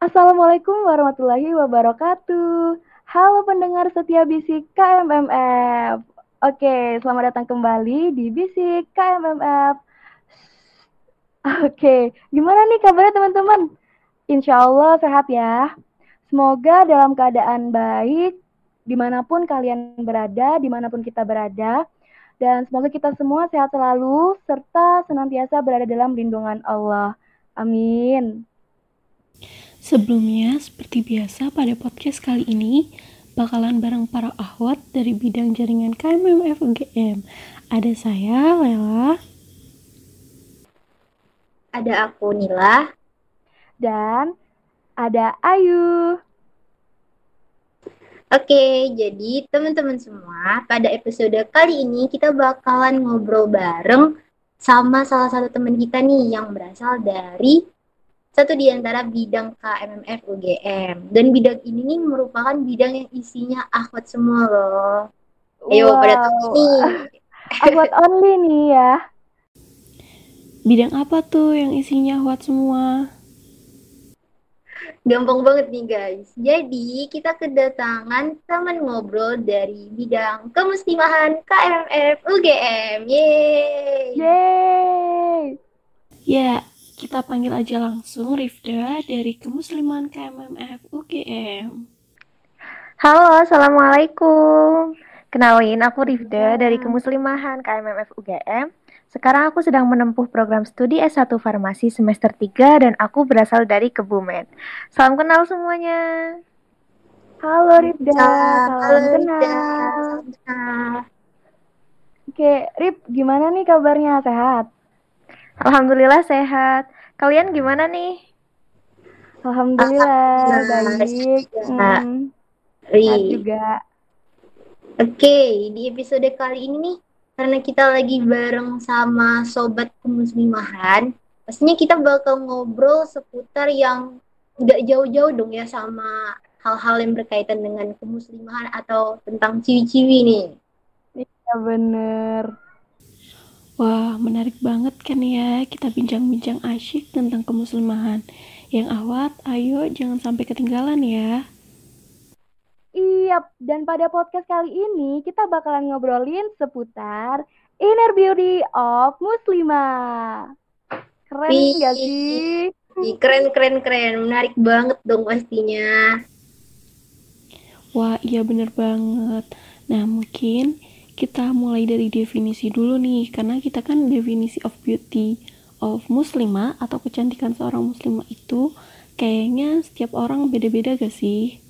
Assalamualaikum warahmatullahi wabarakatuh. Halo pendengar setia Bisik KMMF. Oke, selamat datang kembali di Bisik KMMF. Oke, gimana nih kabarnya teman-teman? Insya Allah sehat ya. Semoga dalam keadaan baik, di mana pun kalian berada, di mana pun kita berada, dan semoga kita semua sehat selalu, serta senantiasa berada dalam lindungan Allah. Amin. Sebelumnya, seperti biasa pada podcast kali ini, bakalan bareng para ahwat dari bidang jaringan KMMF UGM. Ada saya, Lela. Ada aku, Nila. Dan ada Ayu. Oke, jadi teman-teman semua, pada episode kali ini kita bakalan ngobrol bareng sama salah satu teman kita nih yang berasal dari satu di antara bidang KMMF UGM. Dan bidang ini nih merupakan bidang yang isinya akhwat semua loh. Ayo wow. pada tahu nih. akhwat only nih ya. Bidang apa tuh yang isinya akhwat semua? Gampang banget nih guys. Jadi kita kedatangan teman ngobrol dari bidang kemuslimahan KMMF UGM. Yeay. Yeay. Ya, kita panggil aja langsung Rifda dari Kemusliman KMMF UGM. Halo, Assalamualaikum. Kenalin, aku Rifda dari Kemuslimahan KMMF UGM. Sekarang aku sedang menempuh program studi S1 Farmasi semester 3 dan aku berasal dari Kebumen. Salam kenal semuanya. Halo Rifda, salam Halo, kenal. Oke, Rip, gimana nih kabarnya? Sehat? Alhamdulillah sehat. Kalian gimana nih? Alhamdulillah, Alhamdulillah baik. Hmm, sehat juga. Oke, di episode kali ini nih, karena kita lagi bareng sama sobat kemuslimahan, pastinya kita bakal ngobrol seputar yang nggak jauh-jauh dong ya sama hal-hal yang berkaitan dengan kemuslimahan atau tentang ciwi-ciwi nih. Iya bener. Wah, menarik banget kan ya kita bincang-bincang asyik tentang kemuslimahan. Yang awat, ayo jangan sampai ketinggalan ya. Iya, dan pada podcast kali ini kita bakalan ngobrolin seputar Inner Beauty of Muslimah. Keren Wih, gak sih? Keren, keren, keren. Menarik banget dong pastinya. Wah, iya bener banget. Nah, mungkin kita mulai dari definisi dulu nih karena kita kan definisi of beauty of muslimah atau kecantikan seorang muslimah itu kayaknya setiap orang beda-beda gak sih?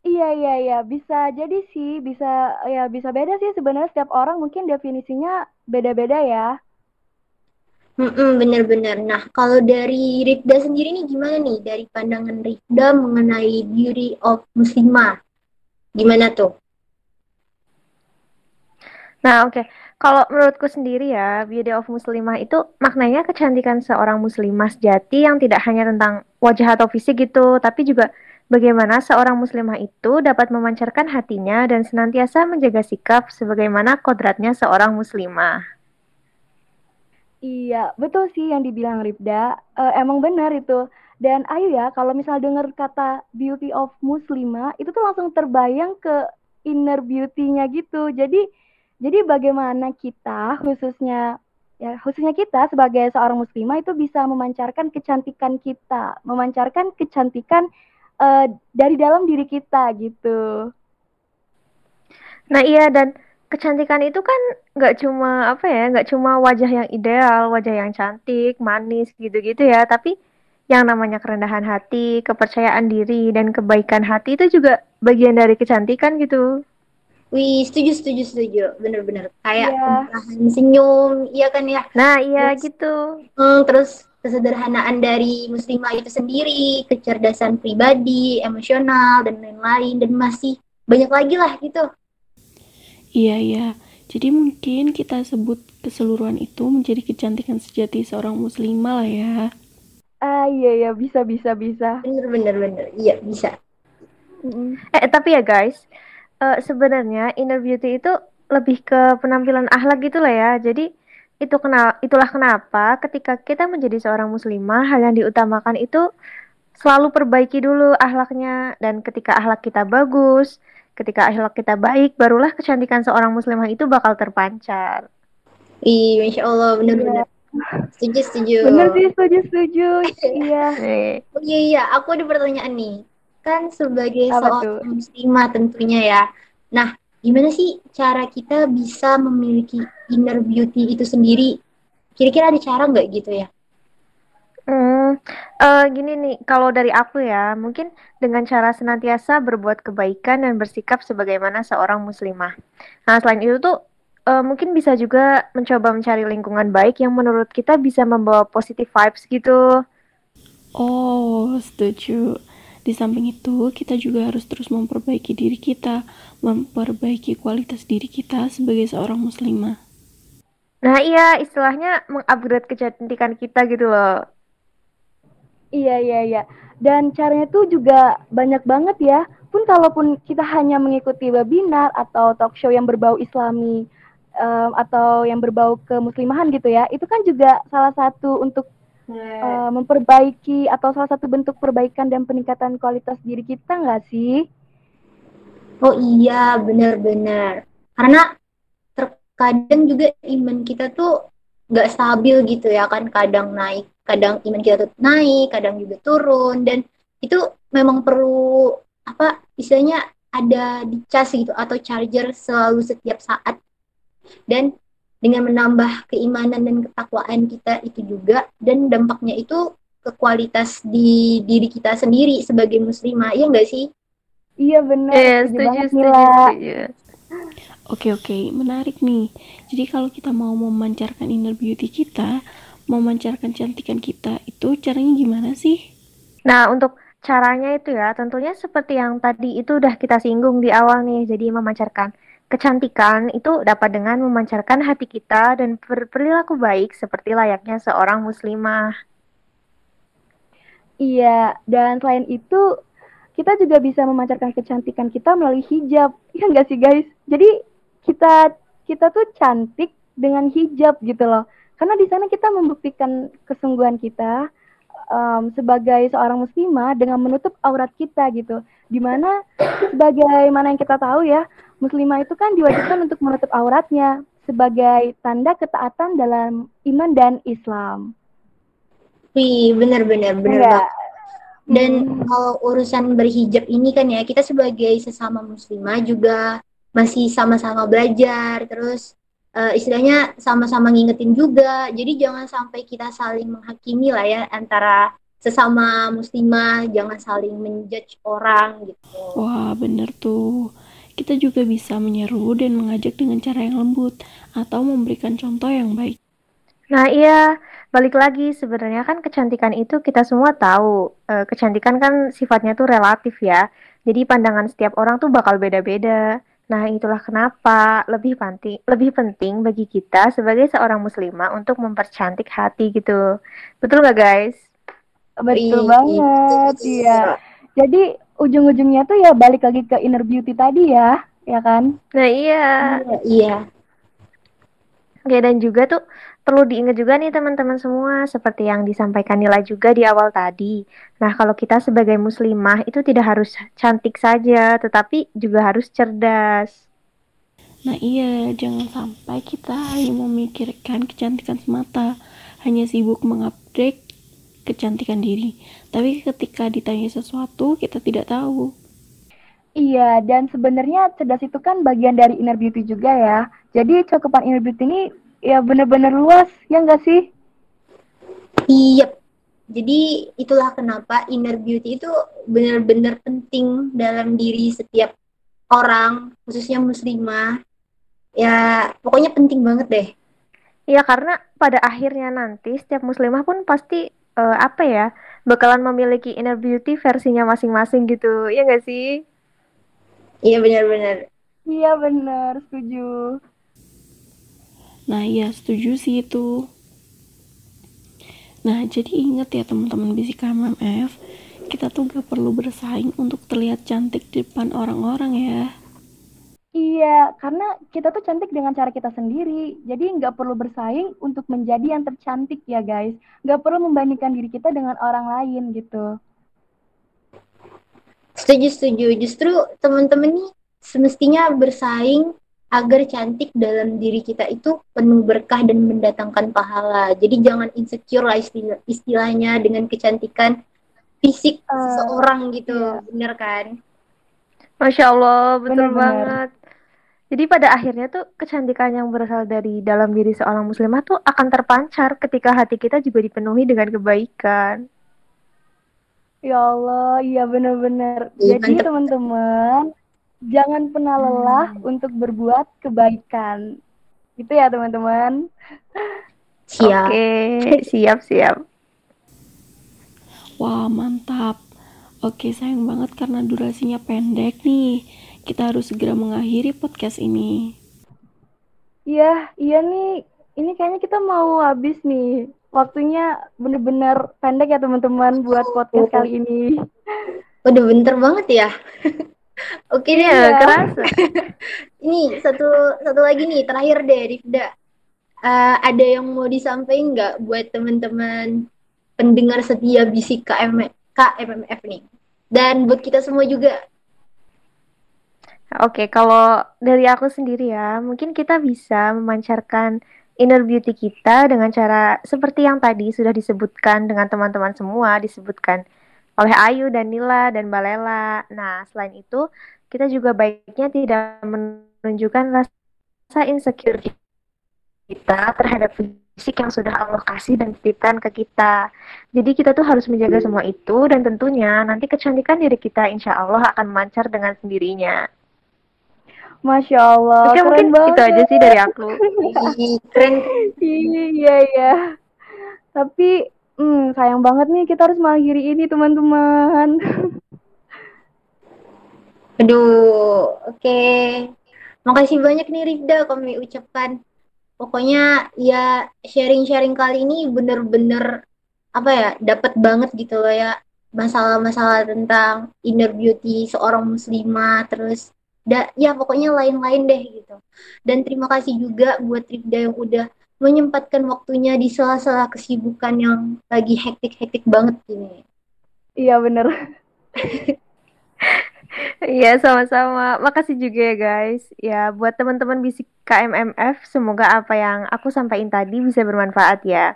Iya iya iya bisa jadi sih bisa ya bisa beda sih sebenarnya setiap orang mungkin definisinya beda-beda ya. Hmm, bener-bener. Nah, kalau dari Rifda sendiri nih gimana nih dari pandangan Rifda mengenai beauty of muslimah? Gimana tuh? Nah, oke. Okay. Kalau menurutku sendiri ya, beauty of muslimah itu maknanya kecantikan seorang muslimah sejati yang tidak hanya tentang wajah atau fisik gitu, tapi juga bagaimana seorang muslimah itu dapat memancarkan hatinya dan senantiasa menjaga sikap sebagaimana kodratnya seorang muslimah. Iya, betul sih yang dibilang Rifda. Uh, emang benar itu. Dan ayo ya, kalau misal dengar kata beauty of muslimah, itu tuh langsung terbayang ke inner beauty-nya gitu. Jadi jadi bagaimana kita khususnya ya khususnya kita sebagai seorang muslimah itu bisa memancarkan kecantikan kita, memancarkan kecantikan uh, dari dalam diri kita gitu. Nah iya dan kecantikan itu kan nggak cuma apa ya, nggak cuma wajah yang ideal, wajah yang cantik, manis gitu-gitu ya, tapi yang namanya kerendahan hati, kepercayaan diri dan kebaikan hati itu juga bagian dari kecantikan gitu. Wih, setuju, setuju, setuju. Bener-bener. Kayak yeah. senyum, iya kan ya? Nah, iya terus, gitu. Hmm, terus kesederhanaan dari muslimah itu sendiri, kecerdasan pribadi, emosional, dan lain-lain. Dan masih banyak lagi lah gitu. Iya, iya. Jadi mungkin kita sebut keseluruhan itu menjadi kecantikan sejati seorang muslimah lah ya. Ah, iya, iya. Bisa, bisa, bisa. Bener, bener, bener. Iya, bisa. Mm -hmm. Eh, tapi ya guys, uh, sebenarnya inner beauty itu lebih ke penampilan akhlak gitu lah ya. Jadi itu kenal itulah kenapa ketika kita menjadi seorang muslimah hal yang diutamakan itu selalu perbaiki dulu akhlaknya dan ketika akhlak kita bagus, ketika akhlak kita baik, barulah kecantikan seorang muslimah itu bakal terpancar. Ih, Masya Allah, bener-bener. Setuju, setuju. Bener sih, setuju, setuju. iya. Oh iya, iya. Aku ada pertanyaan nih. Kan sebagai Apa seorang muslimah tentunya ya. Nah, gimana sih cara kita bisa memiliki inner beauty itu sendiri? Kira-kira ada cara nggak gitu ya? Hmm, eh, gini nih, kalau dari aku ya, mungkin dengan cara senantiasa berbuat kebaikan dan bersikap sebagaimana seorang muslimah. Nah, selain itu tuh eh, mungkin bisa juga mencoba mencari lingkungan baik yang menurut kita bisa membawa positive vibes gitu. Oh, setuju. Di samping itu, kita juga harus terus memperbaiki diri kita, memperbaiki kualitas diri kita sebagai seorang muslimah. Nah, iya, istilahnya mengupgrade kecantikan kita gitu loh. Iya, iya, iya. Dan caranya tuh juga banyak banget ya. Pun kalaupun kita hanya mengikuti webinar atau talk show yang berbau islami em, atau yang berbau kemuslimahan gitu ya, itu kan juga salah satu untuk eh, memperbaiki atau salah satu bentuk perbaikan dan peningkatan kualitas diri kita nggak sih? Oh iya, benar-benar. Karena terkadang juga iman kita tuh nggak stabil gitu ya kan. Kadang naik, kadang iman kita tuh naik, kadang juga turun. Dan itu memang perlu apa istilahnya ada di cas gitu atau charger selalu setiap saat. Dan dengan menambah keimanan dan ketakwaan kita itu juga dan dampaknya itu ke kualitas di diri kita sendiri sebagai muslimah, ya nggak sih? Iya benar, Eh, setuju setuju, setuju. Oke, oke, menarik nih. Jadi kalau kita mau memancarkan inner beauty kita, memancarkan cantikan kita, itu caranya gimana sih? Nah, untuk caranya itu ya, tentunya seperti yang tadi itu udah kita singgung di awal nih. Jadi memancarkan kecantikan itu dapat dengan memancarkan hati kita dan berperilaku baik seperti layaknya seorang muslimah. Iya, dan selain itu kita juga bisa memancarkan kecantikan kita melalui hijab. Iya nggak sih guys? Jadi kita kita tuh cantik dengan hijab gitu loh. Karena di sana kita membuktikan kesungguhan kita em, sebagai seorang muslimah dengan menutup aurat kita gitu. Di mana sebagaimana yang kita tahu ya, muslimah itu kan diwajibkan untuk menutup auratnya sebagai tanda ketaatan dalam iman dan Islam. Wih, benar-benar benar Enggak. banget. Dan Hmm. kalau urusan berhijab ini kan ya, kita sebagai sesama muslimah juga masih sama-sama belajar, terus eh, istilahnya sama-sama ngingetin juga. Jadi jangan sampai kita saling menghakimi lah ya antara sesama muslimah, jangan saling menjudge orang gitu. Wah, bener tuh. Kita juga bisa menyeru dan mengajak dengan cara yang lembut atau memberikan contoh yang baik. Nah, iya, balik lagi sebenarnya kan kecantikan itu kita semua tahu. Eh, kecantikan kan sifatnya tuh relatif ya. Jadi pandangan setiap orang tuh bakal beda-beda. Nah, itulah kenapa lebih penting lebih penting bagi kita sebagai seorang muslimah untuk mempercantik hati gitu. Betul nggak, guys? Betul banget, betul. iya. Jadi ujung-ujungnya tuh ya balik lagi ke inner beauty tadi ya, ya kan? Nah, iya. Iya, iya. Oke, dan juga tuh perlu diingat juga nih teman-teman semua, seperti yang disampaikan Nila juga di awal tadi. Nah, kalau kita sebagai muslimah itu tidak harus cantik saja, tetapi juga harus cerdas. Nah iya, jangan sampai kita hanya memikirkan kecantikan semata, hanya sibuk mengupgrade kecantikan diri. Tapi ketika ditanya sesuatu, kita tidak tahu. Iya, dan sebenarnya cerdas itu kan bagian dari inner beauty juga ya. Jadi cakupan inner beauty ini ya bener-bener luas, ya nggak sih? Iya. Jadi itulah kenapa inner beauty itu benar-benar penting dalam diri setiap orang, khususnya muslimah. Ya, pokoknya penting banget deh. Ya, karena pada akhirnya nanti setiap muslimah pun pasti eh, apa ya, bakalan memiliki inner beauty versinya masing-masing gitu. Ya nggak sih? Iya benar-benar. Iya bener, setuju. Nah iya, setuju sih itu. Nah, jadi ingat ya teman-teman Basic KMMF, kita tuh gak perlu bersaing untuk terlihat cantik di depan orang-orang ya. Iya, karena kita tuh cantik dengan cara kita sendiri. Jadi nggak perlu bersaing untuk menjadi yang tercantik ya guys. Nggak perlu membandingkan diri kita dengan orang lain gitu. Setuju, setuju. Justru teman-teman nih semestinya bersaing agar cantik dalam diri kita itu penuh berkah dan mendatangkan pahala. Jadi jangan insecure lah istilah, istilahnya dengan kecantikan fisik Eh, seseorang gitu. iya. Bener kan? Masya Allah, betul Benar-benar. banget. Jadi pada akhirnya tuh kecantikan yang berasal dari dalam diri seorang muslimah tuh akan terpancar ketika hati kita juga dipenuhi dengan kebaikan. Ya Allah, iya benar-benar. Iya, Jadi teman-teman, jangan pernah lelah untuk berbuat kebaikan. Itu ya teman-teman. Siap. Oke, siap siap. Wah, mantap. Oke, sayang banget karena durasinya pendek nih. Kita harus segera mengakhiri podcast ini. Iya, iya nih. Ini kayaknya kita mau habis nih. Waktunya bener-bener pendek ya teman-teman buat podcast kali ini. Udah bentar banget ya. Oke deh. Iya, kerasa. Ini satu satu lagi nih terakhir deh Rifda. Eh, ada yang mau disampaikan nggak buat teman-teman pendengar setia bisik KM, KMMF nih? Dan buat kita semua juga. Oke, kalau dari aku sendiri ya, mungkin kita bisa memancarkan inner beauty kita dengan cara seperti yang tadi sudah disebutkan dengan teman-teman semua, disebutkan oleh Ayu dan Nila dan Balela. Nah, selain itu, kita juga baiknya tidak menunjukkan rasa insecure kita terhadap fisik yang sudah Allah kasih dan titipkan ke kita. Jadi kita tuh harus menjaga semua itu dan tentunya nanti kecantikan diri kita insya Allah akan memancar dengan sendirinya. Masya Allah, Oke, keren mungkin banget. itu aja sih dari aku. Keren. Iya, iya. Tapi hmm, sayang banget nih kita harus mengakhiri ini teman-teman. Aduh, oke. Makasih banyak nih Rifda kami ucapkan. Pokoknya ya sharing-sharing kali ini bener-bener apa ya dapat banget gitu loh ya masalah-masalah tentang inner beauty seorang muslimah terus da, ya pokoknya lain-lain deh gitu. Dan terima kasih juga buat Rifda yang udah menyempatkan waktunya di sela-sela kesibukan yang lagi hektik-hektik banget gini. Iya bener. Iya, sama-sama. Makasih juga ya, guys. Ya, buat teman-teman bisik KMMF, semoga apa yang aku sampaikan tadi bisa bermanfaat ya.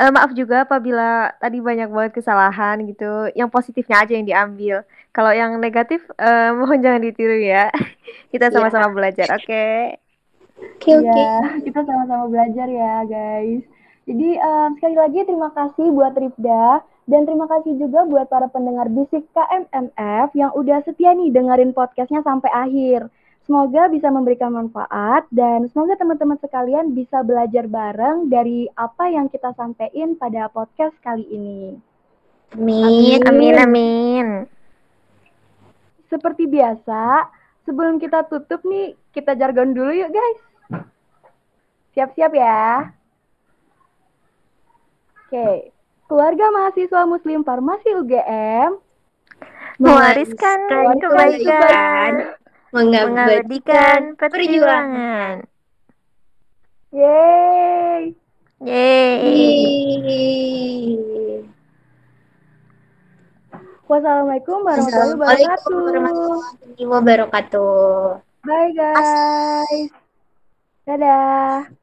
Eh, maaf juga apabila tadi banyak banget kesalahan gitu. Yang positifnya aja yang diambil. Kalau yang negatif, eh, mohon jangan ditiru ya. Kita sama-sama belajar, oke? Oke, oke. Iya, kita sama-sama belajar ya, guys. Jadi em, sekali lagi terima kasih buat Rifda dan terima kasih juga buat para pendengar bisik KMMF yang udah setia nih dengerin podcastnya sampai akhir. Semoga bisa memberikan manfaat dan semoga teman-teman sekalian bisa belajar bareng dari apa yang kita sampaikan pada podcast kali ini. Amin. Amin, amin. Seperti biasa, sebelum kita tutup nih, kita jargon dulu yuk guys. Siap-siap ya. Oke, keluarga mahasiswa muslim farmasi UGM Mewariskan kebaikan, mengabadikan mengabadikan perjuangan. Yeay. Yeay. Wassalamualaikum warahmatullahi wabarakatuh. warahmatullahi wabarakatuh. Bye guys. Dadah.